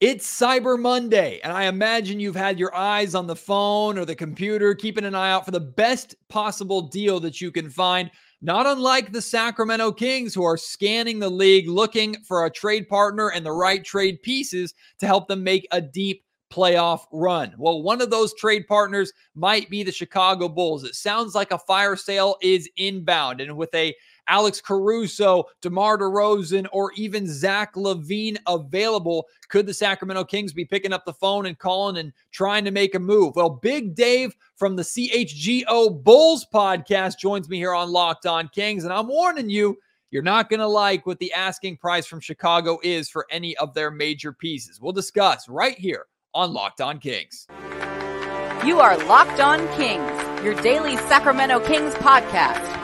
It's Cyber Monday, and I imagine you've had your eyes on the phone or the computer, keeping an eye out for the best possible deal that you can find. Not unlike the Sacramento Kings, who are scanning the league looking for a trade partner and the right trade pieces to help them make a deep playoff run. Well, one of those trade partners might be the Chicago Bulls. It sounds like a fire sale is inbound, and with a Alex Caruso, DeMar DeRozan, or even Zach LaVine available. Could the Sacramento Kings be picking up the phone and calling and trying to make a move? Well, Big Dave from the CHGO Bulls podcast joins me here on Locked On Kings, and I'm warning you. You're not going to like what the asking price from Chicago is for any of their major pieces. We'll discuss right here on Locked On Kings. You are Locked On Kings, your daily Sacramento Kings podcast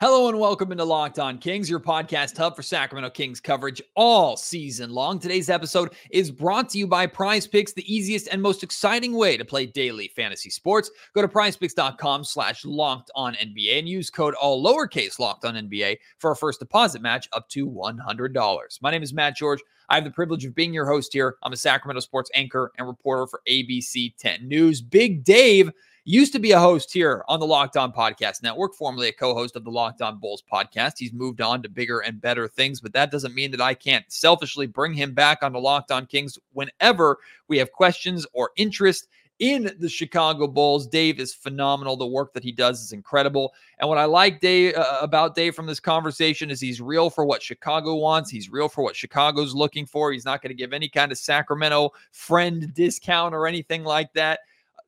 Hello and welcome into Locked On Kings, your podcast hub for Sacramento Kings coverage all season long. Today's episode is brought to you by Prize Picks, the easiest and most exciting way to play daily fantasy sports. Go to prizepicks.com slash locked on NBA and use code all lowercase locked on NBA for a first deposit match up to $100. My name is Matt George. I have the privilege of being your host here. I'm a Sacramento sports anchor and reporter for ABC 10 News. Big Dave Used to be a host here on the Locked On Podcast Network, formerly a co host of the Locked On Bulls podcast. He's moved on to bigger and better things, but that doesn't mean that I can't selfishly bring him back on the Locked On Kings whenever we have questions or interest in the Chicago Bulls. Dave is phenomenal. The work that he does is incredible. And what I like Dave uh, about Dave from this conversation is he's real for what Chicago wants. He's real for what Chicago's looking for. He's not going to give any kind of Sacramento friend discount or anything like that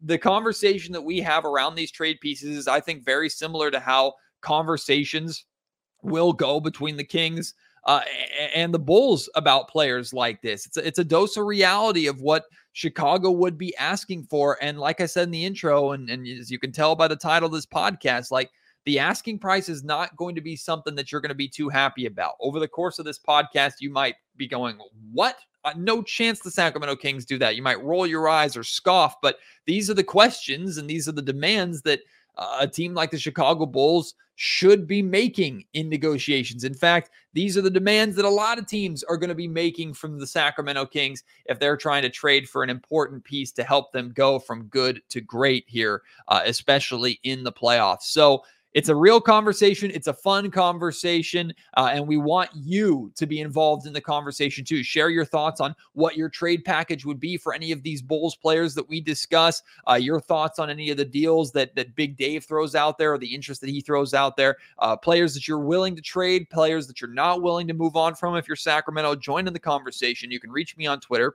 the conversation that we have around these trade pieces is, I think, very similar to how conversations will go between the Kings uh, and the Bulls about players like this. It's a, it's a dose of reality of what Chicago would be asking for. And like I said in the intro, and, and as you can tell by the title of this podcast, like the asking price is not going to be something that you're going to be too happy about. Over the course of this podcast, you might be going, What? Uh, no chance the Sacramento Kings do that. You might roll your eyes or scoff, but these are the questions and these are the demands that uh, a team like the Chicago Bulls should be making in negotiations. In fact, these are the demands that a lot of teams are going to be making from the Sacramento Kings if they're trying to trade for an important piece to help them go from good to great here, uh, especially in the playoffs. So, it's a real conversation. It's a fun conversation. Uh, and we want you to be involved in the conversation too. Share your thoughts on what your trade package would be for any of these Bulls players that we discuss. Uh, your thoughts on any of the deals that, that Big Dave throws out there or the interest that he throws out there. Uh, players that you're willing to trade, players that you're not willing to move on from. If you're Sacramento, join in the conversation. You can reach me on Twitter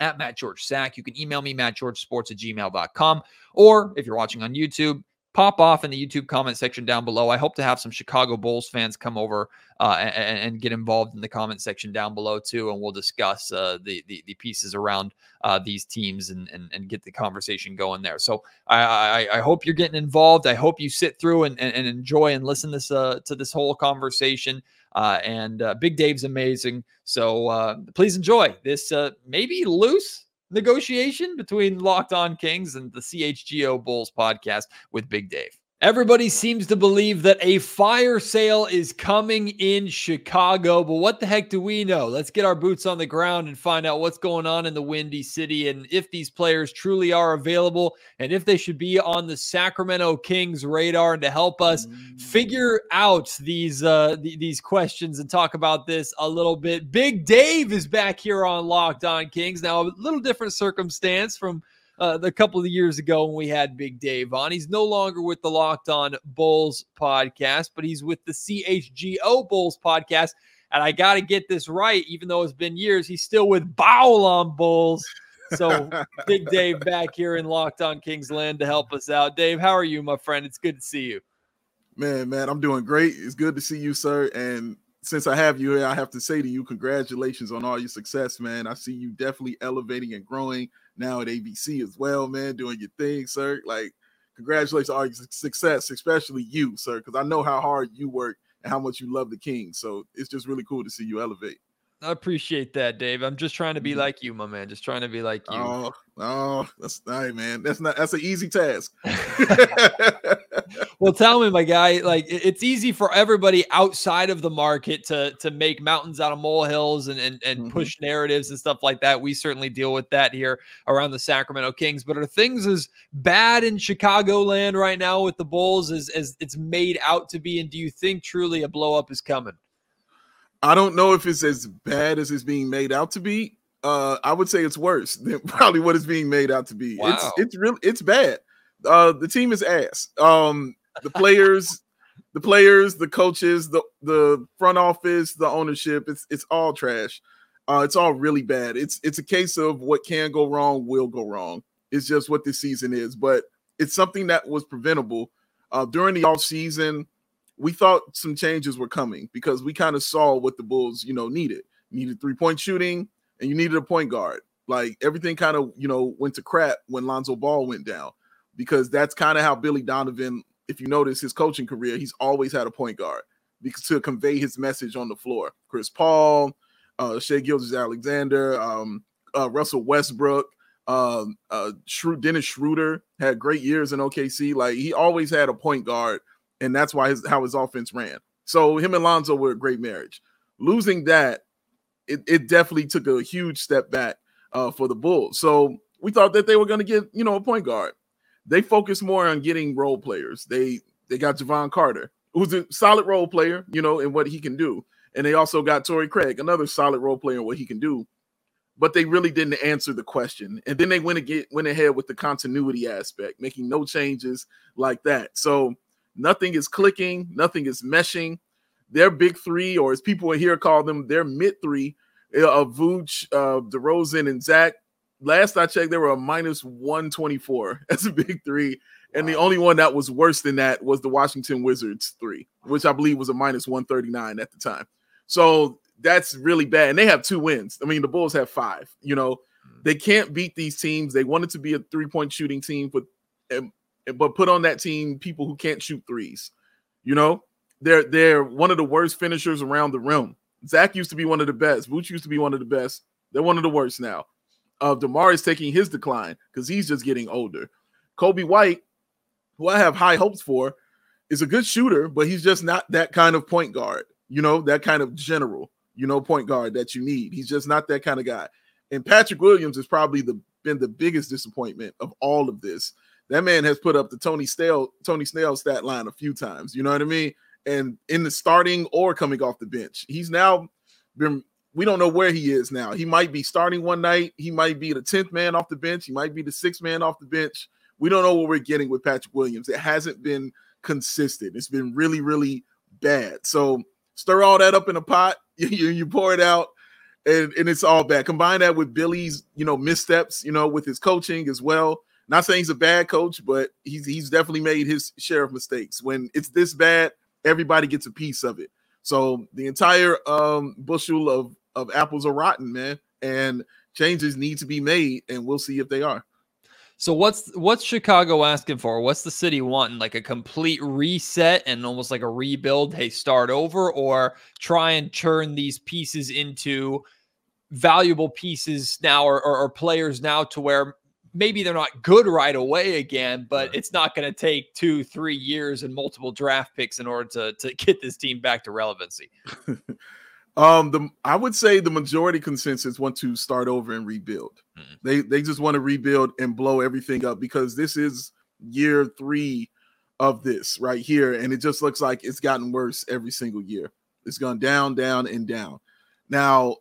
at Matt George Sack. You can email me, mattgeorgesports at gmail.com. Or if you're watching on YouTube, pop off in the YouTube comment section down below. I hope to have some Chicago Bulls fans come over uh, and, and, get involved in the comment section down below too, and we'll discuss uh, the, the, the pieces around uh, these teams and, and, and get the conversation going there. So I, I, I hope you're getting involved. I hope you sit through and, and, and enjoy and listen this uh, to this whole conversation. Uh, and uh, Big Dave's amazing, so please enjoy this maybe loose negotiation between Locked On Kings and the CHGO Bulls podcast with Big Dave. Everybody seems to believe that a fire sale is coming in Chicago, but what the heck do we know? Let's get our boots on the ground and find out what's going on in the Windy City and if these players truly are available and if they should be on the Sacramento Kings radar and to help us figure out these uh, th- these questions and talk about this a little bit. Big Dave is back here on Locked On Kings. Now, a little different circumstance from uh, a couple of years ago when we had Big Dave on. He's no longer with the Locked On Bulls podcast, but he's with the CHGO Bulls podcast. And I got to get this right, even though it's been years, he's still with Bowl on Bulls. So Big Dave back here in Locked On Kingsland to help us out. Dave, how are you, my friend? It's good to see you. Man, man, I'm doing great. It's good to see you, sir. And since I have you here, I have to say to you, congratulations on all your success, man. I see you definitely elevating and growing now at ABC as well, man, doing your thing, sir. Like, congratulations on your success, especially you, sir, because I know how hard you work and how much you love the king. So it's just really cool to see you elevate. I appreciate that, Dave. I'm just trying to be Mhm. like you, my man. Just trying to be like you. Oh, oh, that's all right, man. That's not that's an easy task. well, tell me, my guy, like it's easy for everybody outside of the market to to make mountains out of molehills and and, and Mhm. push narratives and stuff like that. We certainly deal with that here around the Sacramento Kings. But are things as bad in Chicagoland right now with the Bulls as as it's made out to be? And do you think truly a blow up is coming? I don't know if it's as bad as it's being made out to be. Uh, I would say it's worse than probably what it's being made out to be. Wow. It's it's real it's bad. Uh, the team is ass. Um, the players, the players, the coaches, the the front office, the ownership. It's it's all trash. Uh, it's all really bad. It's it's a case of what can go wrong will go wrong. It's just what this season is, but it's something that was preventable. Uh, during the off season, we thought some changes were coming because we kind of saw what the Bulls, you know, needed. Needed three point shooting and you needed a point guard. Like everything kind of, you know, went to crap when Lonzo Ball went down because that's kind of how Billy Donovan, if you notice his coaching career, he's always had a point guard because to convey his message on the floor. Chris Paul, uh, Shai Gilgeous-Alexander, um, uh, Russell Westbrook, um, uh, Dennis Schroeder had great years in OKC. Like he always had a point guard and that's why his how his offense ran. So him and Lonzo were a great marriage. Losing that, it, it definitely took a huge step back uh, for the Bulls. So we thought that they were going to get you know a point guard. They focused more on getting role players. They they got Jevon Carter, who's a solid role player, you know, in what he can do, and they also got Torrey Craig, another solid role player in what he can do. But they really didn't answer the question, and then they went get went ahead with the continuity aspect, making no changes like that. So nothing is clicking, nothing is meshing. Their big three, or as people in here call them, their mid three uh, of Vooch, uh, DeRozan, and Zach. Last I checked, they were a minus 124 as a big three. And the only one that was worse than that was the Washington Wizards three, which I believe was a minus 139 at the time. So that's really bad. And they have two wins. I mean, the Bulls have five. You know, they can't beat these teams. They wanted to be a three point shooting team, but um, but put on that team people who can't shoot threes. You know, they're they're one of the worst finishers around the rim. Zach used to be one of the best. Vooch used to be one of the best. They're one of the worst now. Uh, Demar is taking his decline because he's just getting older. Coby White, who I have high hopes for, is a good shooter, but he's just not that kind of point guard. You know, that kind of general, you know, point guard that you need. He's just not that kind of guy. And Patrick Williams has probably the been the biggest disappointment of all of this. That man has put up the Tony Snell Tony Snell stat line a few times. You know what I mean? And in the starting or coming off the bench, he's now been. We don't know where he is now. He might be starting one night. He might be the tenth man off the bench. He might be the sixth man off the bench. We don't know what we're getting with Patrick Williams. It hasn't been consistent. It's been really, really bad. So stir all that up in a pot. You, you pour it out, and, and it's all bad. Combine that with Billy's, you know, missteps, you know, with his coaching as well. Not saying he's a bad coach, but he's he's definitely made his share of mistakes. When it's this bad, everybody gets a piece of it. So the entire um, bushel of of apples are rotten, man, and changes need to be made, and we'll see if they are. So what's what's Chicago asking for? What's the city wanting? Like a complete reset and almost like a rebuild? Hey, start over, or try and turn these pieces into valuable pieces now, or, or, or players now to where maybe they're not good right away again, but it's not going to take two, three years and multiple draft picks in order to to get this team back to relevancy. Um, the I would say the majority consensus want to start over and rebuild. Mhm. They they just want to rebuild and blow everything up because this is year three of this right here, and it just looks like it's gotten worse every single year. It's gone down, down, and down. Now,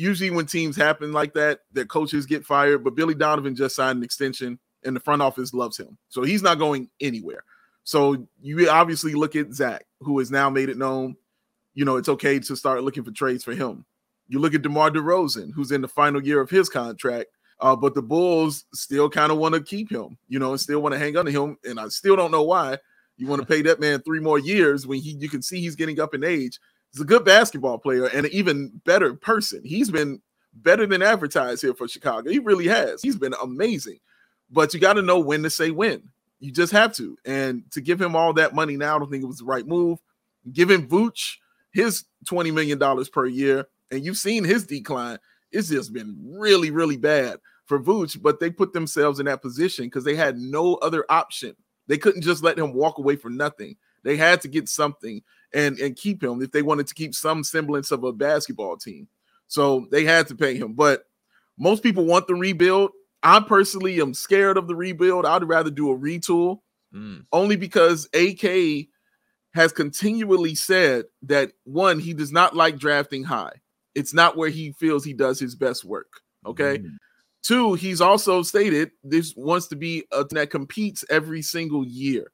usually when teams happen like that, their coaches get fired, but Billy Donovan just signed an extension, and the front office loves him, so he's not going anywhere. So you obviously look at Zach, who has now made it known you know, it's okay to start looking for trades for him. You look at DeMar DeRozan, who's in the final year of his contract, uh, but the Bulls still kind of want to keep him, you know, and still want to hang on to him. And I still don't know why you want to pay that man three more years when he you can see he's getting up in age. He's a good basketball player and an even better person. He's been better than advertised here for Chicago. He really has. He's been amazing. But you got to know when to say when. You just have to. And to give him all that money now, I don't think it was the right move. Giving Vooch his $20 million per year, and you've seen his decline. It's just been really, really bad for Vooch, but they put themselves in that position because they had no other option. They couldn't just let him walk away for nothing. They had to get something and, and keep him if they wanted to keep some semblance of a basketball team. So they had to pay him. But most people want the rebuild. I personally am scared of the rebuild. I'd rather do a retool mm. only because AK has continually said that one, he does not like drafting high. It's not where he feels he does his best work. Okay. Mm. Two, he's also stated this wants to be a that competes every single year.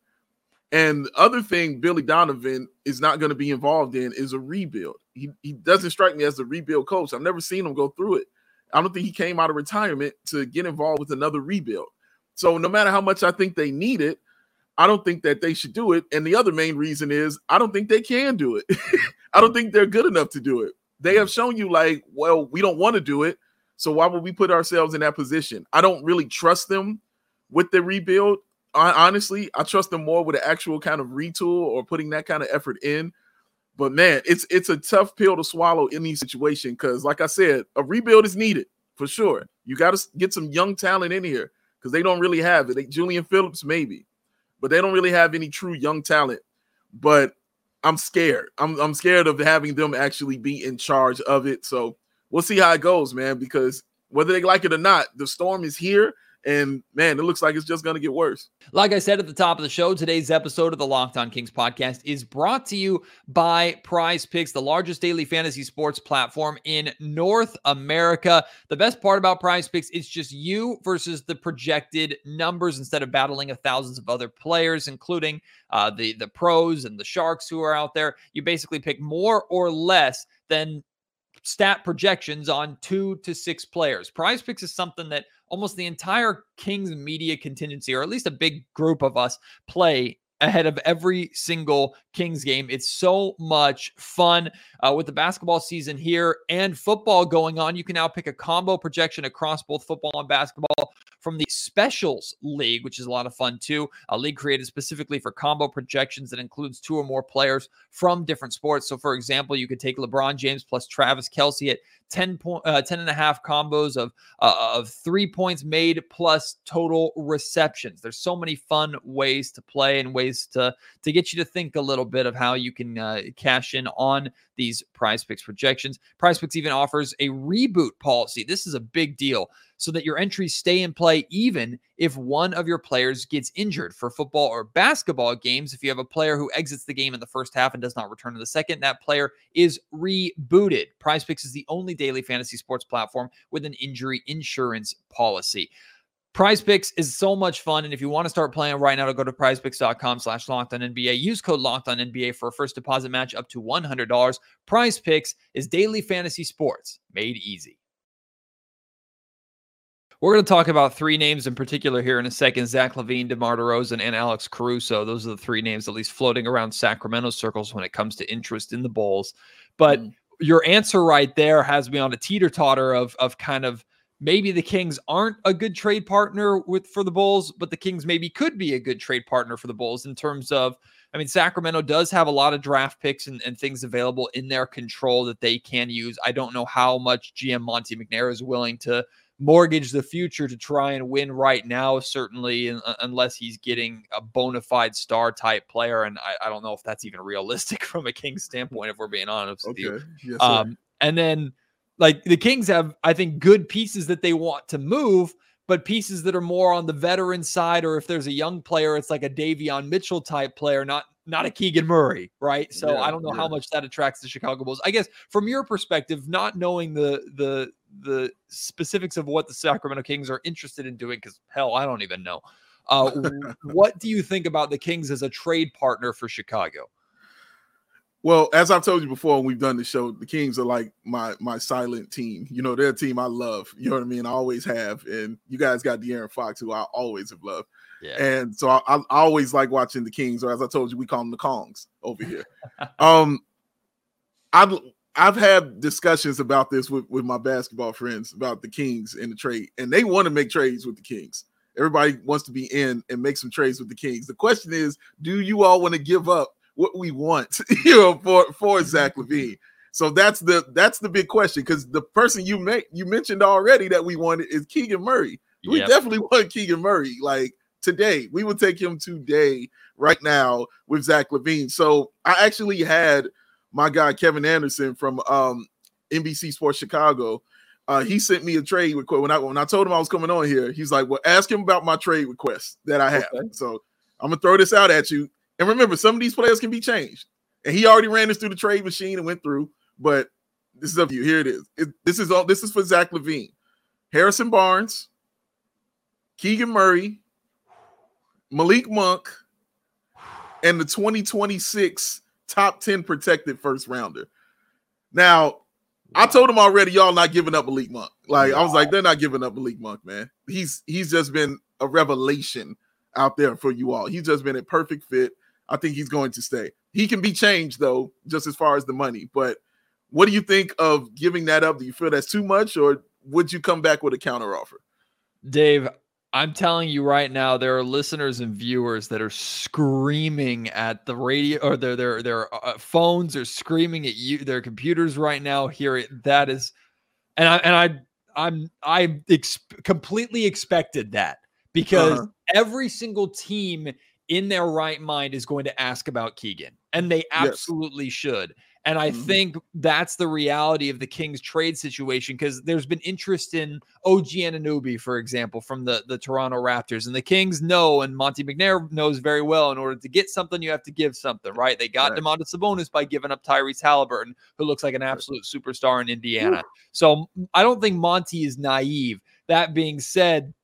And the other thing Billy Donovan is not going to be involved in is a rebuild. He, he doesn't strike me as a rebuild coach. I've never seen him go through it. I don't think he came out of retirement to get involved with another rebuild. So no matter how much I think they need it, I don't think that they should do it. And the other main reason is I don't think they can do it. I don't think they're good enough to do it. They have shown you like, well, we don't want to do it. So why would we put ourselves in that position? I don't really trust them with the rebuild. Honestly, I trust them more with an actual kind of retool or putting that kind of effort in. But man, it's it's a tough pill to swallow in these situation because, like I said, a rebuild is needed for sure. You got to get some young talent in here because they don't really have it. They, Julian Phillips, maybe, but they don't really have any true young talent. But I'm scared. I'm I'm scared of having them actually be in charge of it. So we'll see how it goes, man. Because whether they like it or not, the storm is here, and man, it looks like it's just going to get worse. Like I said at the top of the show, today's episode of the Locked On Kings podcast is brought to you by Prize Picks, the largest daily fantasy sports platform in North America. The best part about Prize Picks is just you versus the projected numbers instead of battling a thousands of other players, including uh, the the pros and the sharks who are out there. You basically pick more or less than stat projections on two to six players. Prize Picks is something that almost the entire Kings media contingency, or at least a big group of us, play ahead of every single Kings game. It's so much fun uh, with the basketball season here and football going on. You can now pick a combo projection across both football and basketball from the Specials League, which is a lot of fun too. A league created specifically for combo projections that includes two or more players from different sports. So, for example, you could take LeBron James plus Travis Kelce at 10 point uh, 10 and a half combos of uh, of 3 points made plus total receptions. There's so many fun ways to play and ways to to get you to think a little bit of how you can uh, cash in on these prize picks projections. Prize picks even offers a reboot policy. This is a big deal so that your entries stay in play even if one of your players gets injured. For football or basketball games, if you have a player who exits the game in the first half and does not return in the second, that player is rebooted. Prize Picks is the only daily fantasy sports platform with an injury insurance policy. Prize Picks is so much fun. And if you want to start playing right now, go to prizepicks.com slash locked on NBA. Use code locked on NBA for a first deposit match up to $100. Prize Picks is daily fantasy sports made easy. We're going to talk about three names in particular here in a second Zach LaVine, DeMar DeRozan, and Alex Caruso. Those are the three names at least floating around Sacramento circles when it comes to interest in the Bulls. But mm. your answer right there has me on a teeter totter of, of kind of maybe the Kings aren't a good trade partner with for the Bulls, but the Kings maybe could be a good trade partner for the Bulls in terms of I mean, Sacramento does have a lot of draft picks and, and things available in their control that they can use. I don't know how much GM Monte McNair is willing to mortgage the future to try and win right now, certainly, unless he's getting a bona fide star type player. And I, I, don't know if that's even realistic from a Kings standpoint, if we're being honest okay. with you. Yes, um, and then, like, the Kings have, I think, good pieces that they want to move. But pieces that are more on the veteran side, or if there's a young player, it's like a Davion Mitchell type player, not not a Keegan Murray, right? So yeah, I don't know yeah. how much that attracts the Chicago Bulls. I guess from your perspective, not knowing the the the specifics of what the Sacramento Kings are interested in doing, because hell, I don't even know. Uh, what do you think about the Kings as a trade partner for Chicago? Well, as I've told you before, when we've done the show. The Kings are like my my silent team. You know, they're a team I love. You know what I mean? I always have. And you guys got De'Aaron Fox, who I always have loved. Yeah. And so I, I, always like watching the Kings, or as I told you, we call them the Kongs over here. um, I've I've had discussions about this with, with my basketball friends about the Kings and the trade, and they want to make trades with the Kings. Everybody wants to be in and make some trades with the Kings. The question is, do you all want to give up what we want, you know, for for Zach LaVine. So that's the that's the big question because the person you make you mentioned already that we wanted is Keegan Murray. We Yep. definitely want Keegan Murray. Like today, we would take him today, right now, with Zach LaVine. So I actually had my guy Kevin Anderson from um, NBC Sports Chicago. Uh, he sent me a trade request when I when I told him I was coming on here. He's like, "Well, ask him about my trade request that I have." Okay. So I'm gonna throw this out at you. And remember, some of these players can be changed. And he already ran this through the trade machine and went through. But this is up to you. Here it is. It- this is all. This is for Zach LaVine, Harrison Barnes, Keegan Murray, Malik Monk, and the 2026 top 10 protected first rounder. Now, I told him already, y'all not giving up Malik Monk. Like I was like, they're not giving up Malik Monk, man. He's he's just been a revelation out there for you all. He's just been a perfect fit. I think he's going to stay. He can be changed though, just as far as the money. But what do you think of giving that up? Do you feel that's too much, or would you come back with a counter offer? Dave, I'm telling you right now, there are listeners and viewers that are screaming at the radio or their their their uh, phones are screaming at you, their computers right now. Hear it. That is, and I and I I'm I ex- completely expected that because Uh-huh. every single team in their right mind is going to ask about Keegan, and they Yes. absolutely should. And I Mhm. think that's the reality of the Kings trade situation because there's been interest in OG Anunoby, for example, from the, the Toronto Raptors. And the Kings know, and Monte McNair knows very well, in order to get something, you have to give something, right? They got Right. Domantas Sabonis by giving up Tyrese Halliburton, who looks like an absolute superstar in Indiana. So I don't think Monte is naive. That being said,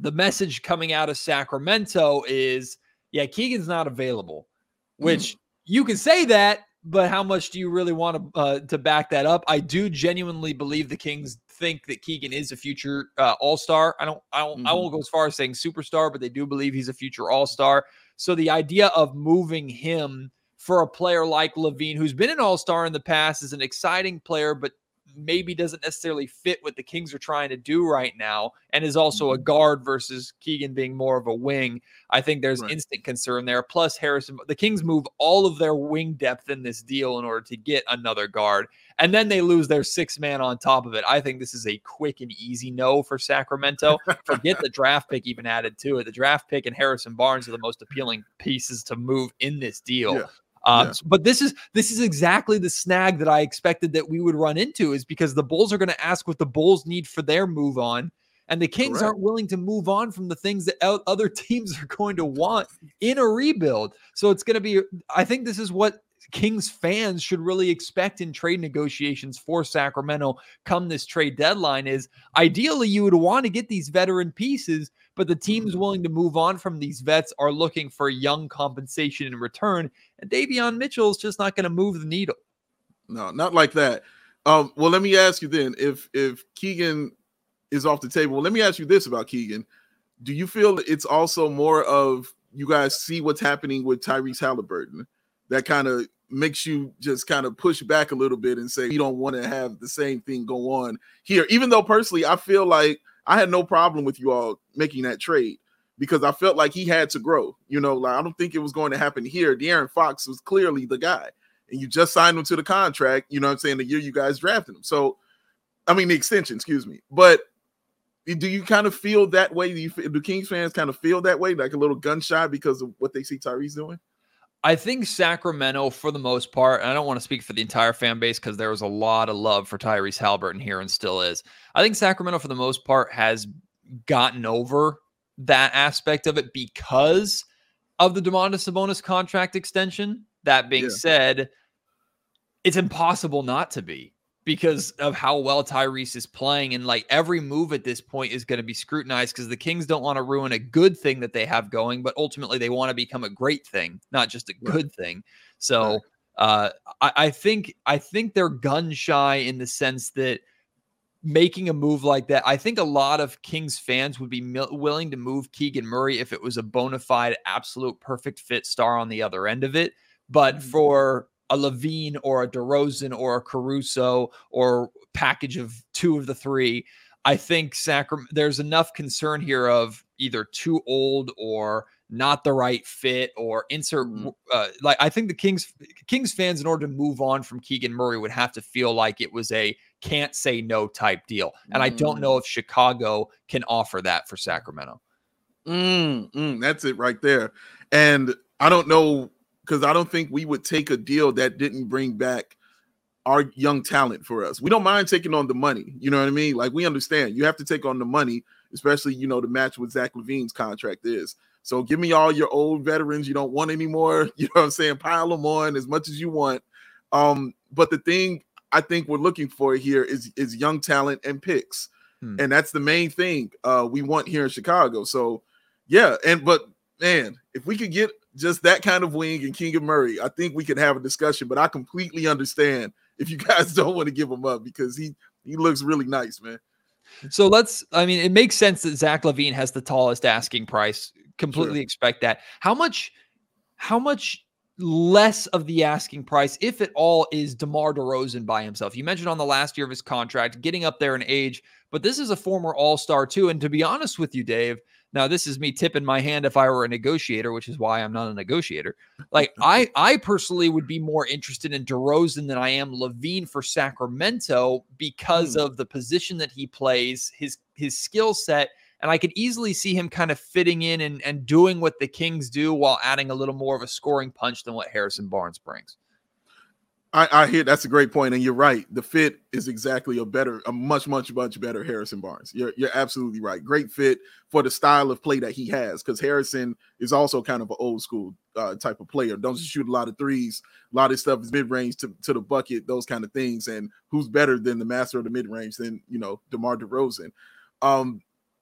the message coming out of Sacramento is, yeah, Keegan's not available, which you can say that, but how much do you really want to uh, to back that up? I do genuinely believe the Kings think that Keegan is a future uh, All Star. I don't, I don't, I Mhm. won't go as far as saying superstar, but they do believe he's a future All Star. So the idea of moving him for a player like LaVine, who's been an All Star in the past, is an exciting player, but maybe doesn't necessarily fit what the Kings are trying to do right now, and is also a mm-hmm. guard versus Keegan being more of a wing. I think there's Right. instant concern there. Plus, Harrison, the Kings move all of their wing depth in this deal in order to get another guard, and then they lose their six man on top of it. I think this is a quick and easy no for Sacramento. Forget the draft pick even added to it. The draft pick and Harrison Barnes are the most appealing pieces to move in this deal. Yeah. Um, Yeah. But this is this is exactly the snag that I expected that we would run into is because the Bulls are going to ask what the Bulls need for their move on, and the Kings Correct. aren't willing to move on from the things that other teams are going to want in a rebuild. So it's going to be. I think this is what Kings fans should really expect in trade negotiations for Sacramento come this trade deadline. Is ideally you would want to get these veteran pieces, but the teams willing to move on from these vets are looking for young compensation in return. And Davion Mitchell is just not going to move the needle. No, not like that. Um, well, let me ask you then if if Keegan is off the table, let me ask you this about Keegan. Do you feel it's also more of you guys see what's happening with Tyrese Halliburton that kind of makes you just kind of push back a little bit and say you don't want to have the same thing go on here, even though personally I feel like I had no problem with you all making that trade because I felt like he had to grow. You know, like I don't think it was going to happen here. De'Aaron Fox was clearly the guy and you just signed him to the contract, you know what I'm saying, the year you guys drafted him. So, I mean, the extension, excuse me. But do you kind of feel that way? Do you do Kings fans kind of feel that way, like a little gun shy because of what they see Tyrese doing? I think Sacramento, for the most part, and I don't want to speak for the entire fan base because there was a lot of love for Tyrese Halliburton here and still is. I think Sacramento, for the most part, has gotten over that aspect of it because of the Domantas Sabonis contract extension. That being Yeah. said, it's impossible not to be because of how well Tyrese is playing. And like every move at this point is going to be scrutinized because the Kings don't want to ruin a good thing that they have going, but ultimately they want to become a great thing, not just a good thing. So uh, I, I think I think they're gun shy in the sense that making a move like that, I think a lot of Kings fans would be mil- willing to move Keegan Murray if it was a bona fide, absolute perfect fit star on the other end of it. But Mhm. for a LaVine or a DeRozan or a Caruso or package of two of the three, I think Sacram- there's enough concern here of either too old or not the right fit or insert Mhm. uh, like I think the Kings Kings fans in order to move on from Keegan Murray would have to feel like it was a can't say no type deal. And I don't know if Chicago can offer that for Sacramento. Mm, mm, that's it right there. And I don't know because I don't think we would take a deal that didn't bring back our young talent for us. We don't mind taking on the money. You know what I mean? Like we understand you have to take on the money, especially you know the match with Zach LaVine's contract is. So give me all your old veterans you don't want anymore. You know what I'm saying? Pile them on as much as you want. Um, but the thing I think we're looking for here is is young talent and picks. Hmm. And that's the main thing uh, we want here in Chicago. So yeah, and but man, if we could get just that kind of wing and Keegan Murray, I think we could have a discussion. But I completely understand if you guys don't want to give him up because he he looks really nice, man. So let's, I mean, it makes sense that Zach LaVine has the tallest asking price. Completely expect that. How much, how much less of the asking price, if at all, is DeMar DeRozan by himself? You mentioned on the last year of his contract, getting up there in age, but this is a former all star too. And to be honest with you, Dave, now this is me tipping my hand if I were a negotiator, which is why I'm not a negotiator. Like I, I personally would be more interested in DeRozan than I am LaVine for Sacramento because Hmm. of the position that he plays, his his skill set, and I could easily see him kind of fitting in and, and doing what the Kings do while adding a little more of a scoring punch than what Harrison Barnes brings. I, I hear that's a great point, and you're right. The fit is exactly a better, a much, much, much better Harrison Barnes. You're you're absolutely right. Great fit for the style of play that he has, because Harrison is also kind of an old school uh, type of player. Don't just shoot a lot of threes. A lot of stuff is mid range to, to the bucket, those kind of things. And who's better than the master of the mid range than you know Demar Derozan? Um,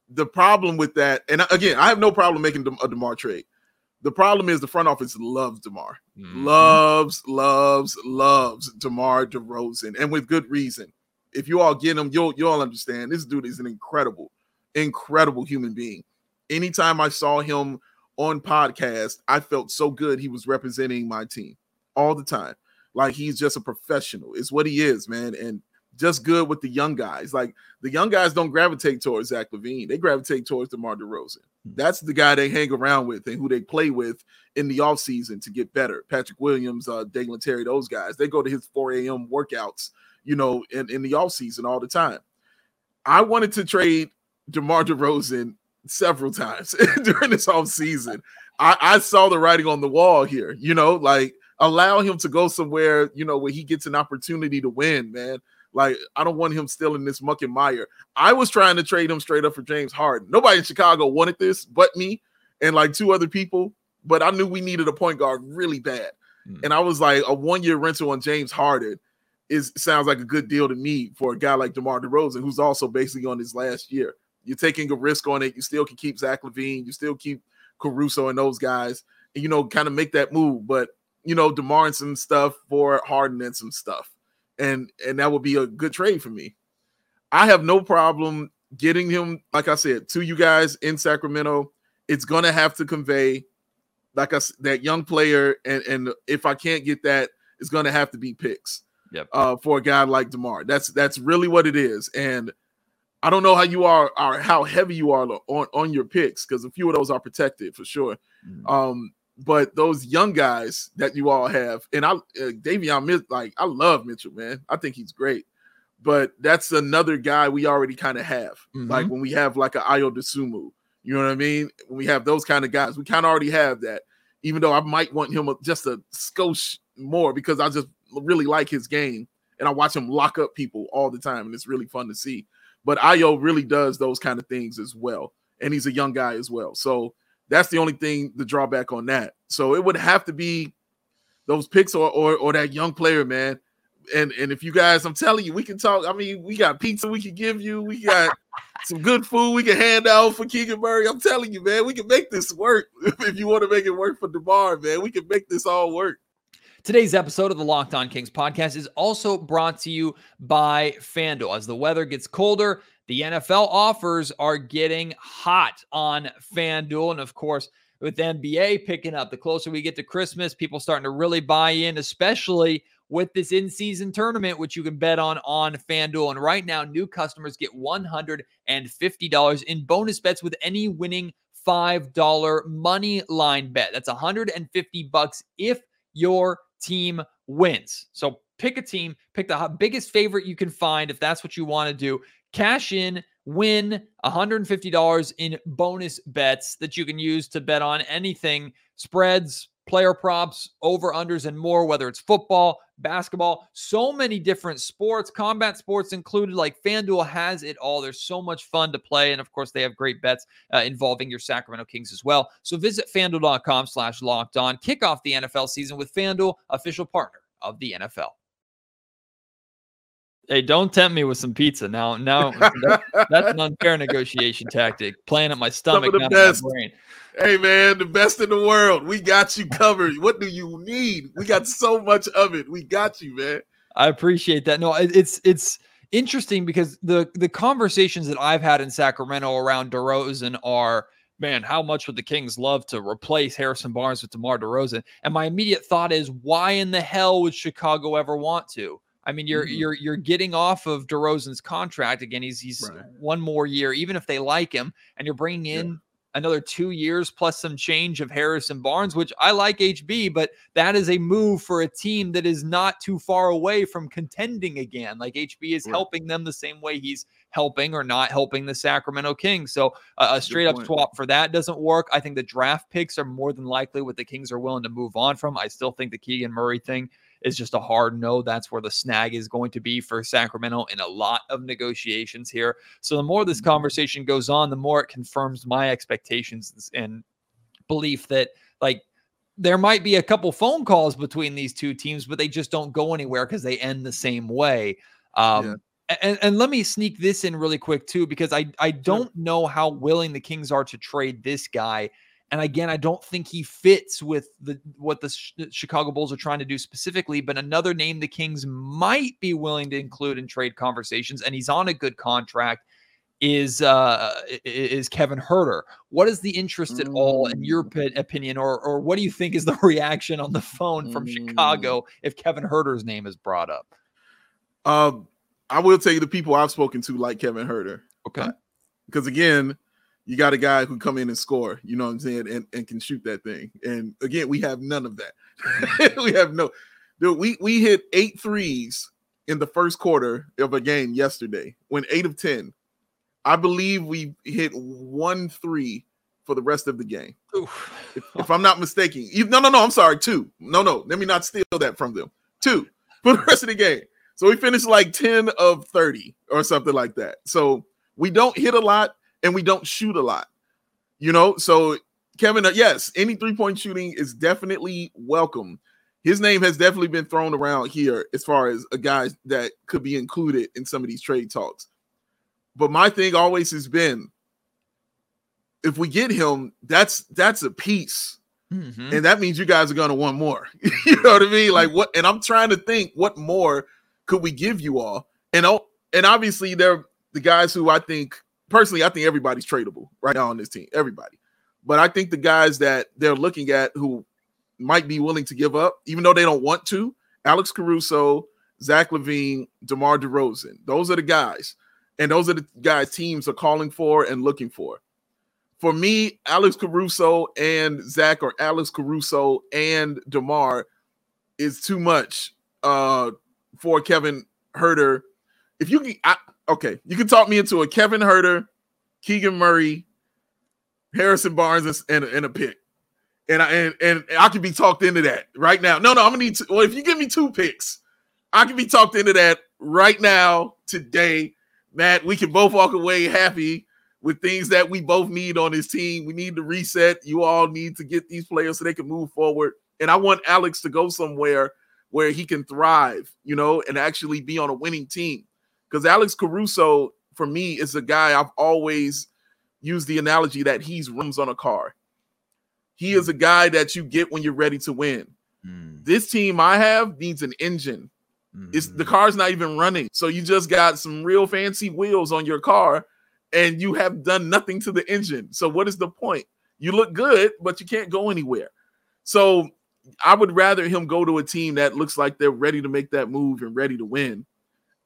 the problem with that, and again, I have no problem making a Demar trade. The problem is the front office loves Demar mm-hmm. loves, loves, loves DeMar DeRozan, and with good reason. If you all get him, you'll you'll understand. This dude is an incredible, incredible human being. Anytime I saw him on podcast, I felt so good he was representing my team all the time. Like he's just a professional. It's what he is, man. And just good with the young guys. Like the young guys don't gravitate towards Zach LaVine. They gravitate towards DeMar DeRozan. That's the guy they hang around with and who they play with in the offseason to get better. Patrick Williams, uh, Dalen Terry, those guys, they go to his 4 a.m. workouts, you know, in, in the offseason all the time. I wanted to trade DeMar DeRozan several times during this offseason. I, I saw the writing on the wall here, you know, like allow him to go somewhere, you know, where he gets an opportunity to win, man. Like, I don't want him still in this muck and mire. I was trying to trade him straight up for James Harden. Nobody in Chicago wanted this but me and like two other people. But I knew we needed a point guard really bad. Hmm. And I was like, a one-year rental on James Harden is sounds like a good deal to me for a guy like DeMar DeRozan, who's also basically on his last year. You're taking a risk on it. You still can keep Zach LaVine, you still keep Caruso and those guys, and you know, kind of make that move. But you know, DeMar and some stuff for Harden and some stuff and and that would be a good trade for me. I have no problem getting him, like I said, to you guys in Sacramento. It's gonna have to convey, like I said, that young player, and and if I can't get that, it's gonna have to be picks. Yep. Uh, for a guy like Demar, that's that's really what it is, and I don't know how you are, are how heavy you are on on your picks because a few of those are protected for sure. Mhm. Um, but those young guys that you all have, and I, uh, Davion, like I love Mitchell, man. I think he's great. But that's another guy we already kind of have. Like when we have like a Ayo Dosunmu, you know what I mean? When we have those kind of guys, we kind of already have that. Even though I might want him just a skosh more because I just really like his game and I watch him lock up people all the time, and it's really fun to see. But Ayo really does those kind of things as well, and he's a young guy as well. So that's the only thing the drawback on that. So it would have to be those picks or or, or that young player, man. And and if you guys, I'm telling you, we can talk. I mean, we got pizza we can give you. We got some good food we can hand out for Keegan Murray. I'm telling you, man, we can make this work. if you want to make it work for DeMar, man, we can make this all work. Today's episode of the Locked On Kings podcast is also brought to you by FanDuel. As the weather gets colder, the NFL offers are getting hot on FanDuel. And of course, with NBA picking up, the closer we get to Christmas, people starting to really buy in, especially with this in season tournament, which you can bet on on FanDuel. And right now, new customers get $150 in bonus bets with any winning $5 money line bet. That's 150 bucks if your team wins. So pick a team, pick the biggest favorite you can find if that's what you want to do. Cash in, win $150 in bonus bets that you can use to bet on anything, spreads, player props, over unders, and more, whether it's football, basketball, so many different sports, combat sports included. Like FanDuel has it all. There's so much fun to play. And of course, they have great bets uh, involving your Sacramento Kings as well. So visit fanduel.com slash locked on. Kick off the NFL season with FanDuel, official partner of the NFL. Hey, don't tempt me with some pizza. Now, now that's, that's an unfair negotiation tactic. Playing at my stomach, not best. my brain. Hey man, the best in the world. We got you covered. What do you need? We got so much of it. We got you, man. I appreciate that. No, it, it's it's interesting because the the conversations that I've had in Sacramento around DeRozan are, man, how much would the Kings love to replace Harrison Barnes with DeMar DeRozan? And my immediate thought is, why in the hell would Chicago ever want to? I mean, you're mm-hmm. you're you're getting off of DeRozan's contract again. He's he's right. one more year, even if they like him, and you're bringing in yeah. another two years plus some change of Harrison Barnes, which I like HB, but that is a move for a team that is not too far away from contending again. Like HB is right. helping them the same way he's helping or not helping the Sacramento Kings. So uh, a straight up swap for that doesn't work. I think the draft picks are more than likely what the Kings are willing to move on from. I still think the Keegan Murray thing is just a hard no. That's where the snag is going to be for Sacramento in a lot of negotiations here. So the more this mm-hmm. conversation goes on, the more it confirms my expectations and belief that like there might be a couple phone calls between these two teams, but they just don't go anywhere because they end the same way. Um, yeah. And, and let me sneak this in really quick too, because I, I don't know how willing the Kings are to trade this guy and again, I don't think he fits with the what the Chicago Bulls are trying to do specifically. But another name the Kings might be willing to include in trade conversations, and he's on a good contract, is uh is Kevin Huerter. What is the interest at all, in your mm. opinion, or or what do you think is the reaction on the phone from mm. Chicago if Kevin Huerter's name is brought up? Um, I will tell you the people I've spoken to like Kevin Huerter. Okay, because again you got a guy who come in and score, you know what I'm saying, and, and can shoot that thing. And again, we have none of that. we have no dude, we we hit eight threes in the first quarter of a game yesterday, when eight of ten. I believe we hit one three for the rest of the game. If, if, I'm not mistaken. No, no, no, I'm sorry, two. No, no, let me not steal that from them. Two for the rest of the game. So we finished like 10 of 30 or something like that. So we don't hit a lot and we don't shoot a lot. You know, so Kevin, uh, yes, any three point shooting is definitely welcome. His name has definitely been thrown around here as far as a guy that could be included in some of these trade talks. But my thing always has been if we get him, that's that's a piece. Mm-hmm. And that means you guys are gonna want more. you know what I mean? Like what and I'm trying to think what more could we give you all? And oh, and obviously they're the guys who I think personally, I think everybody's tradable right now on this team. Everybody. But I think the guys that they're looking at who might be willing to give up, even though they don't want to, Alex Caruso, Zach LaVine, DeMar DeRozan. Those are the guys. And those are the guys teams are calling for and looking for. For me, Alex Caruso and Zach or Alex Caruso and DeMar is too much uh, for Kevin Huerter. If you can, okay, you can talk me into a Kevin Huerter, Keegan Murray, Harrison Barnes, and, and a pick. And I and, and I can be talked into that right now. No, no, I'm gonna need to. Well, if you give me two picks, I can be talked into that right now, today. Matt, we can both walk away happy with things that we both need on this team. We need to reset. You all need to get these players so they can move forward. And I want Alex to go somewhere where he can thrive, you know, and actually be on a winning team. Because Alex Caruso, for me, is a guy I've always used the analogy that he's rims on a car. He is a guy that you get when you're ready to win. Mm. This team I have needs an engine. Mm. It's the hmm. car's not even running. So you just got some real fancy wheels on your car and you have done nothing to the engine. So what is the point? You look good, but you can't go anywhere. So I would rather him go to a team that looks like they're ready to make that move and ready to win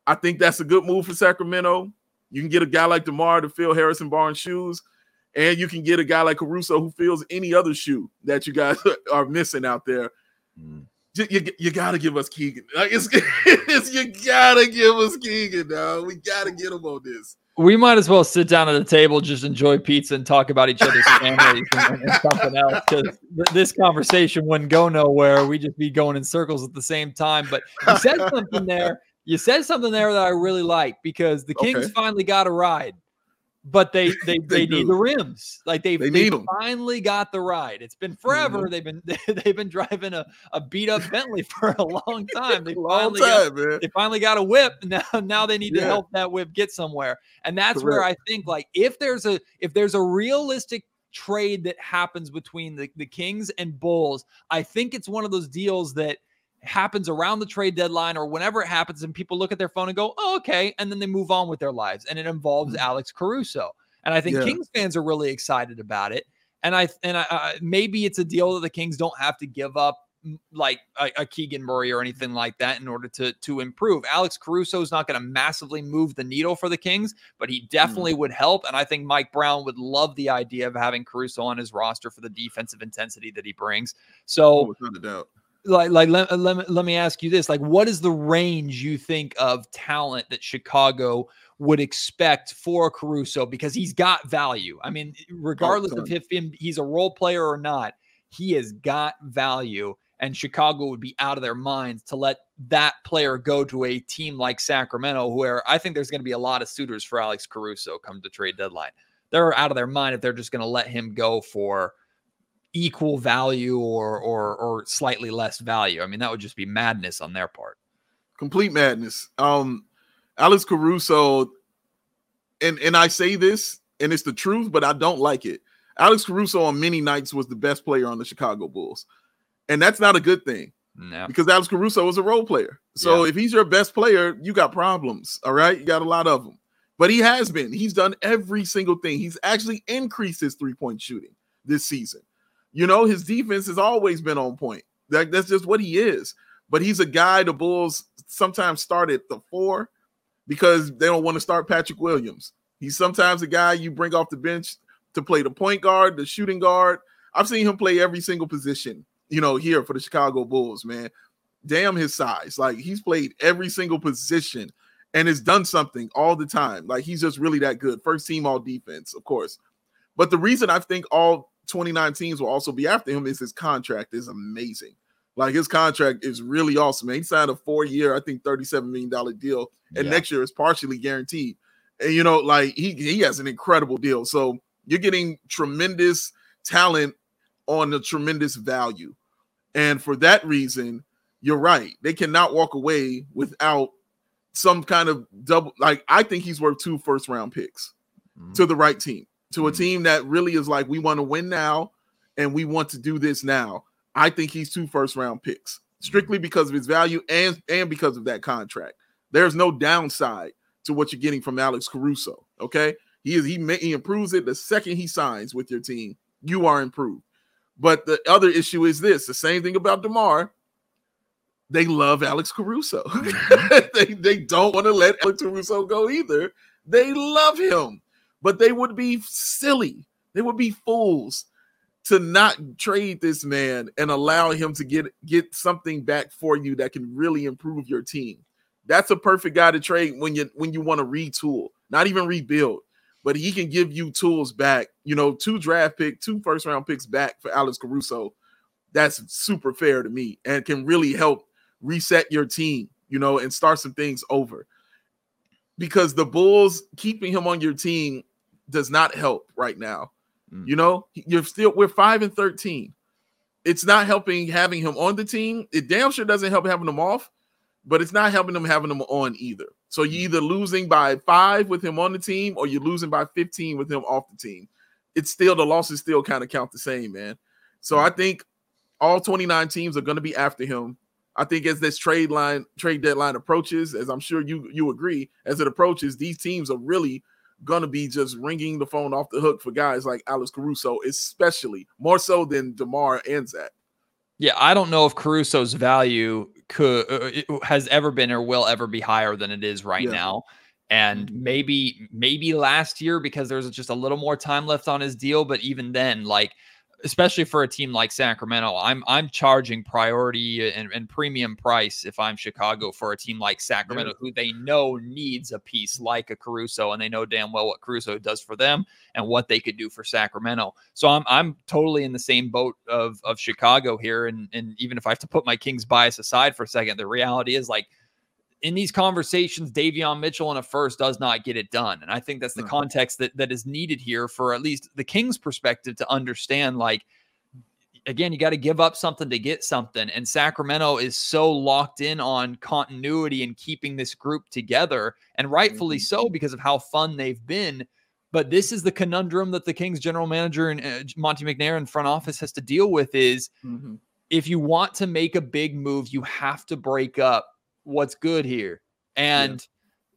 I think that's a good move for Sacramento. You can get a guy like DeMar to fill Harrison Barnes' shoes. and you can get a guy like Caruso who fills any other shoe that you guys are missing out there. Mm. You, you, you, gotta give us Keegan. Like it's, it's, you gotta give us Keegan now. We gotta get him on this. We might as well sit down at a table, just enjoy pizza, and talk about each other's families and, and, something else. Because th- this conversation wouldn't go nowhere. We'd just be going in circles at the same time. But you said something there. You said something there that I really like because the Kings okay. finally got a ride but they they, they, they need the rims. Like they've, they they finally got the ride. It's been forever. Mm-hmm. They've been they've been driving a, a beat up Bentley for a long time. They long finally time, got, man. they finally got a whip. Now now they need yeah. to help that whip get somewhere. And that's Correct. where I think like if there's a if there's a realistic trade that happens between the, the Kings and Bulls, I think it's one of those deals that happens around the trade deadline or whenever it happens and people look at their phone and go, oh, okay. And then they move on with their lives. And it involves mm-hmm. Alex Caruso. And I think yeah. Kings fans are really excited about it. And I, and I, uh, maybe it's a deal that the Kings don't have to give up like a, a, Keegan Murray or anything like that in order to to improve. Alex Caruso is not going to massively move the needle for the Kings, but he mm. definitely mm. would help. And I think Mike Brown would love the idea of having Caruso on his roster for the defensive intensity that he brings. So, oh, without a doubt like like let, let, let me ask you this like what is the range you think of talent that chicago would expect for caruso? Because he's got value. I mean oh, regardless oh, of if him, he's a role player or not he has got value and chicago would be out of their minds to let that player go to a team like sacramento where i think there's going to be a lot of suitors for alex caruso come to trade deadline. They're out of their mind if they're just going to let him go for equal value or or or slightly less value. I mean, that would just be madness on their part. Complete madness. Um Alex Caruso, and and I say this, and it's the truth, but I don't like it. Alex Caruso on many nights was the best player on the Chicago Bulls. And that's not a good thing. No. Because Alex Caruso was a role player. So yeah. if he's your best player, you got problems. All right. You got a lot of them. But he has been. He's done every single thing. He's actually increased his three point shooting this season. You know, his defense has always been on point. That, that's just what he is. But he's a guy the Bulls sometimes start at the four because they don't want to start Patrick Williams. He's sometimes a guy you bring off the bench to play the point guard, the shooting guard. I've seen him play every single position, you know, here for the Chicago Bulls, man. Damn his size. Like he's played every single position and has done something all the time. Like he's just really that good. First team all defense, of course. But the reason I think all 29 teams will also be after him is his contract is amazing. Like his contract is really awesome. He signed a four-year, I think, $37 million deal, and yeah. next year is partially guaranteed. And you know, like he he has an incredible deal. So you're getting tremendous talent on a tremendous value. And for that reason, you're right. They cannot walk away without some kind of double. Like, I think he's worth two first round picks mm-hmm. to the right team to a mm-hmm. team that really is like, we want to win now and we want to do this now. I think he's two first round picks strictly because of his value and and because of that contract. There's no downside to what you're getting from Alex Caruso. Okay, he is he he improves it the second he signs with your team. You are improved. But the other issue is this: the same thing about DeMar. They love Alex Caruso. Mm-hmm. they they don't want to let Alex Caruso go either. They love him but they would be silly. They would be fools to not trade this man and allow him to get get something back for you that can really improve your team. That's a perfect guy to trade when you when you want to retool, not even rebuild, but he can give you tools back. You know, two draft pick, two first round picks back for Alex Caruso. That's super fair to me and can really help reset your team, you know, and start some things over. Because the Bulls keeping him on your team does not help right now. Mm. You know, you're still we're five and thirteen. It's not helping having him on the team. It damn sure doesn't help having him off, but it's not helping them having him on either. So you're either losing by five with him on the team or you're losing by 15 with him off the team. It's still the losses still kind of count the same, man. So mm. I think all 29 teams are going to be after him. I think as this trade line trade deadline approaches, as I'm sure you you agree, as it approaches, these teams are really gonna be just ringing the phone off the hook for guys like Alex Caruso, especially more so than DeMar and Zach. Yeah, I don't know if Caruso's value could uh, has ever been or will ever be higher than it is right yeah. now. And Mhm. maybe, maybe last year because there's just a little more time left on his deal. But even then, like, especially for a team like Sacramento, I'm I'm charging priority and, and premium price if I'm Chicago for a team like Sacramento, who they know needs a piece like a Caruso, and they know damn well what Caruso does for them and what they could do for Sacramento. So I'm I'm totally in the same boat of of Chicago here. And and even if I have to put my Kings bias aside for a second, the reality is like in these conversations, Davion Mitchell in a first does not get it done. And I think that's the No. context that that is needed here for at least the Kings' perspective to understand like again, you got to give up something to get something. And Sacramento is so locked in on continuity and keeping this group together, and rightfully Mhm. so because of how fun they've been. But this is the conundrum that the Kings general manager and uh, Monte McNair in front office has to deal with is Mhm. if you want to make a big move, you have to break up what's good here. And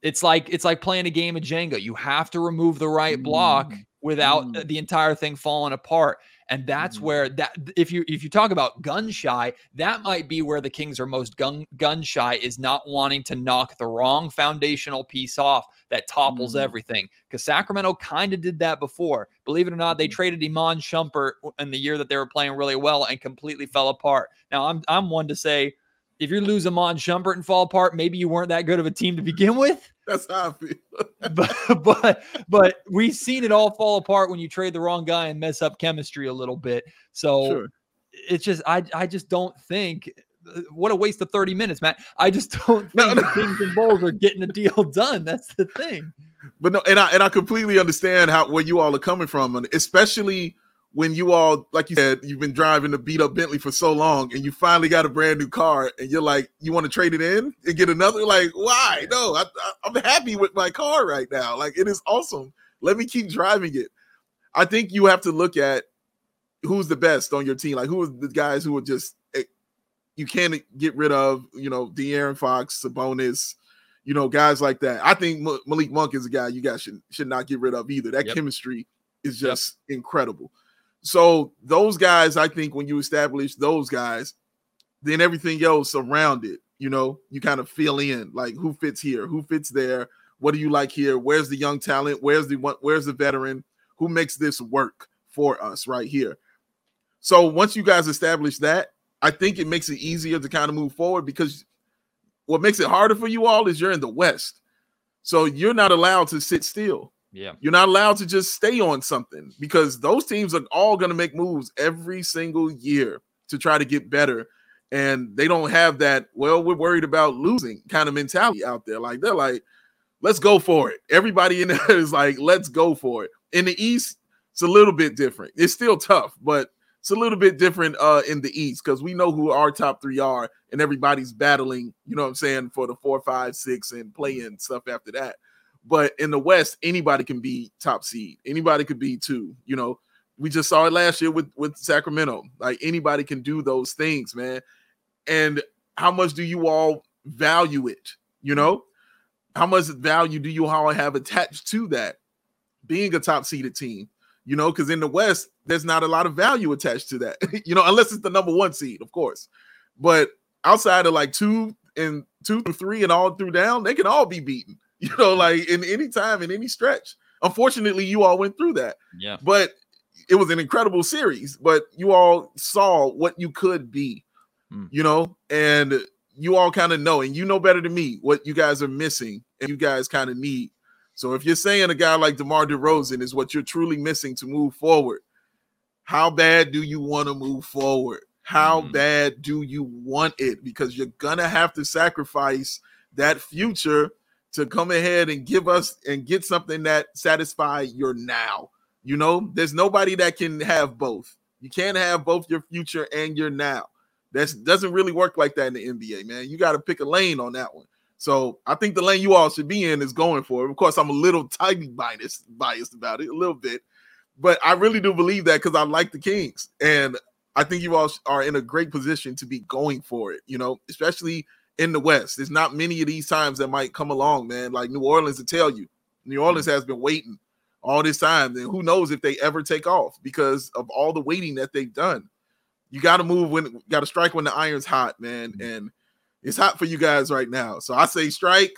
it's like it's like playing a game of Jenga. You have to remove the right block Mm. without Mm. the entire thing falling apart. And that's Mhm. where that if you if you talk about gun shy, that might be where the Kings are most gun gun shy is not wanting to knock the wrong foundational piece off that topples Mm. everything. Because Sacramento kind of did that before. Believe it or not, they traded Iman Shumpert in the year that they were playing really well and completely fell apart. Now I'm I'm one to say if you lose Iman Shumpert and fall apart, maybe you weren't that good of a team to begin with. That's how I feel. but but but we've seen it all fall apart when you trade the wrong guy and mess up chemistry a little bit. So Sure. it's just I I just don't think what a waste of 30 minutes, Matt. I just don't think No, the no. Kings and Bulls are getting a deal done. That's the thing. But no, and I and I completely understand how where you all are coming from, and especially when you all, like you said, you've been driving a beat up Bentley for so long, and you finally got a brand new car, and you're like, you want to trade it in and get another? Like, why? No, I, I'm happy with my car right now. Like, it is awesome. Let me keep driving it. I think you have to look at who's the best on your team. Like, who are the guys who are just eh, you can't get rid of? You know, De'Aaron Fox, Sabonis you know, guys like that. I think Malik Monk is a guy you guys should should not get rid of either. That Yep. chemistry is Yep. just incredible. So those guys, I think, when you establish those guys, then everything else around it, you know, you kind of fill in like who fits here, who fits there, what do you like here, where's the young talent, where's the one, where's the veteran, who makes this work for us right here. So once you guys establish that, I think it makes it easier to kind of move forward because what makes it harder for you all is you're in the West. So you're not allowed to sit still. Yeah. You're not allowed to just stay on something because those teams are all going to make moves every single year to try to get better. And they don't have that, well, we're worried about losing kind of mentality out there. Like they're like, let's go for it. Everybody in there is like, let's go for it. In the East, it's a little bit different. It's still tough, but it's a little bit different uh in the East because we know who our top three are, and everybody's battling, you know what I'm saying, for the four, five, six, and play in stuff after that. But in the West, anybody can be top seed. Anybody could be two. You know, we just saw it last year with with Sacramento. Like anybody can do those things, man. And how much do you all value it? You know, how much value do you all have attached to that being a top seeded team? You know, because in the West, there's not a lot of value attached to that. you know, unless it's the number one seed, of course. But outside of like two and two through three and all through down, they can all be beaten. You know, like in any time, in any stretch. Unfortunately, you all went through that, Yeah. but it was an incredible series. But you all saw what you could be, Hmm. you know, and you all kind of know, and you know better than me what you guys are missing and you guys kind of need. So if you're saying a guy like DeMar DeRozan is what you're truly missing to move forward, how bad do you want to move forward? How Mhm. bad do you want it? Because you're gonna have to sacrifice that future to come ahead and give us and get something that satisfy your now. You know, there's nobody that can have both. You can't have both your future and your now. That doesn't really work like that in the NBA, man. You got to pick a lane on that one. So I think the lane you all should be in is going for it. Of course, I'm a little tiny biased, biased about it, a little bit, but I really do believe that because I like the Kings, and I think you all are in a great position to be going for it. You know, especially in the West. There's not many of these times that might come along, man. Like New Orleans to tell you, New hmm. Orleans has been waiting all this time, and who knows if they ever take off because of all the waiting that they've done. You got to move when, you got to strike when the iron's hot, man, hmm. and it's hot for you guys right now. So I say strike,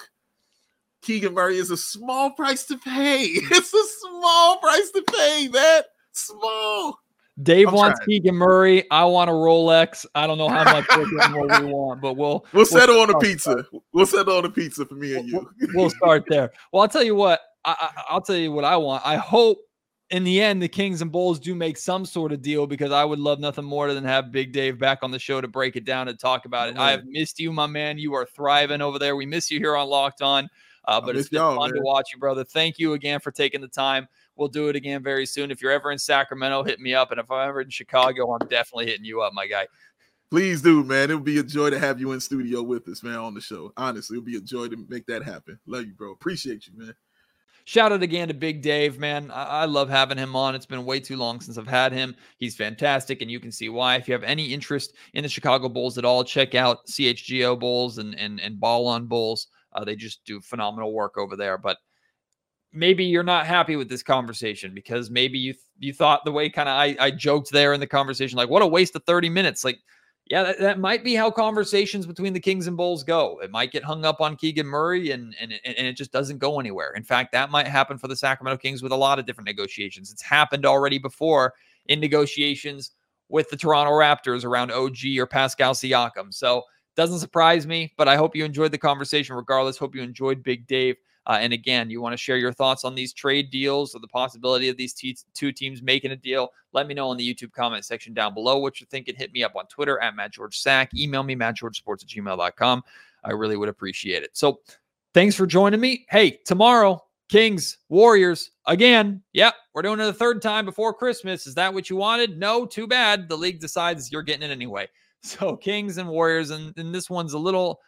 Keegan Murray is a small price to pay. It's a small price to pay, man. Small. Dave I'm wants trying. Keegan Murray. I want a Rolex. I don't know how much we want, but we'll We'll settle on a pizza. We'll settle on a pizza for me and you. we'll start there. Well, I'll tell you what. I, I, I'll tell you what I want. I hope in the end the Kings and Bulls do make some sort of deal because I would love nothing more than have Big Dave back on the show to break it down and talk about it. Oh, I have missed you, my man. You are thriving over there. We miss you here on Locked On. Uh, but it's been fun to watch you, brother. Thank you again for taking the time. We'll do it again very soon. If you're ever in Sacramento, hit me up. And if I'm ever in Chicago, I'm definitely hitting you up, my guy. Please do, man. It would be a joy to have you in studio with us, man, on the show. Honestly, it would be a joy to make that happen. Love you, bro. Appreciate you, man. Shout out again to Big Dave, man. I, I love having him on. It's been way too long since I've had him. He's fantastic, and you can see why. If you have any interest in the Chicago Bulls at all, check out CHGO Bulls and and, and Ball on Bulls. Uh, they just do phenomenal work over there. But maybe you're not happy with this conversation because maybe you you thought the way kind of I, I joked there in the conversation, like what a waste of 30 minutes. Like, yeah, that, that might be how conversations between the Kings and Bulls go. It might get hung up on Keegan Murray and and, it- and it just doesn't go anywhere. In fact, that might happen for the Sacramento Kings with a lot of different negotiations. It's happened already before in negotiations with the Toronto Raptors around OG or Pascal Siakam. So doesn't surprise me, but I hope you enjoyed the conversation regardless. Hope you enjoyed Big Dave. Uh, and again, you want to share your thoughts on these trade deals or the possibility of these two teams making a deal? Let me know in the YouTube comment section down below what you're thinking. Hit me up on Twitter at Matt George Sack. Email me, mattgeorgesports at gmail.com. I really would appreciate it. So thanks for joining me. Hey, tomorrow, Kings, Warriors, again. Yep, we're doing it a third time before Christmas. Is that what you wanted? No, too bad. The league decides you're getting it anyway. So Kings and Warriors, and, and this one's a little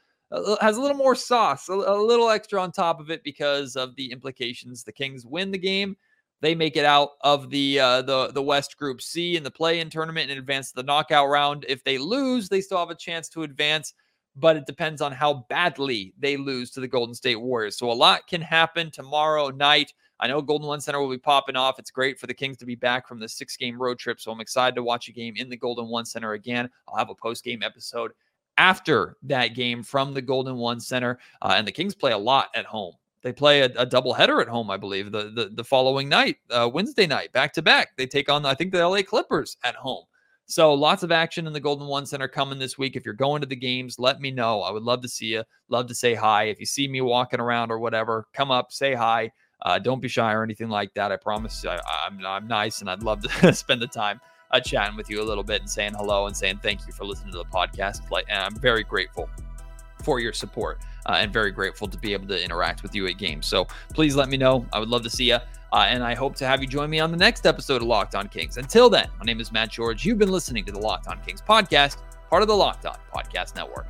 has a little more sauce, a, a little extra on top of it because of the implications. The Kings win the game, they make it out of the uh, the the West Group C in the play-in tournament and advance to the knockout round. If they lose, they still have a chance to advance, but it depends on how badly they lose to the Golden State Warriors. So a lot can happen tomorrow night. I know Golden One Center will be popping off. It's great for the Kings to be back from the six game road trip. So I'm excited to watch a game in the Golden One Center again. I'll have a post game episode after that game from the Golden One Center. Uh, and the Kings play a lot at home. They play a, a doubleheader at home, I believe, the the, the following night, uh, Wednesday night, back to back. They take on, I think, the LA Clippers at home. So lots of action in the Golden One Center coming this week. If you're going to the games, let me know. I would love to see you. Love to say hi. If you see me walking around or whatever, come up, say hi. Uh, don't be shy or anything like that. I promise I, I'm, I'm nice and I'd love to spend the time uh, chatting with you a little bit and saying hello and saying thank you for listening to the podcast. Like, and I'm very grateful for your support uh, and very grateful to be able to interact with you at games. So please let me know. I would love to see you. Uh, and I hope to have you join me on the next episode of Locked On Kings. Until then, my name is Matt George. You've been listening to the Locked On Kings podcast, part of the Locked On Podcast Network.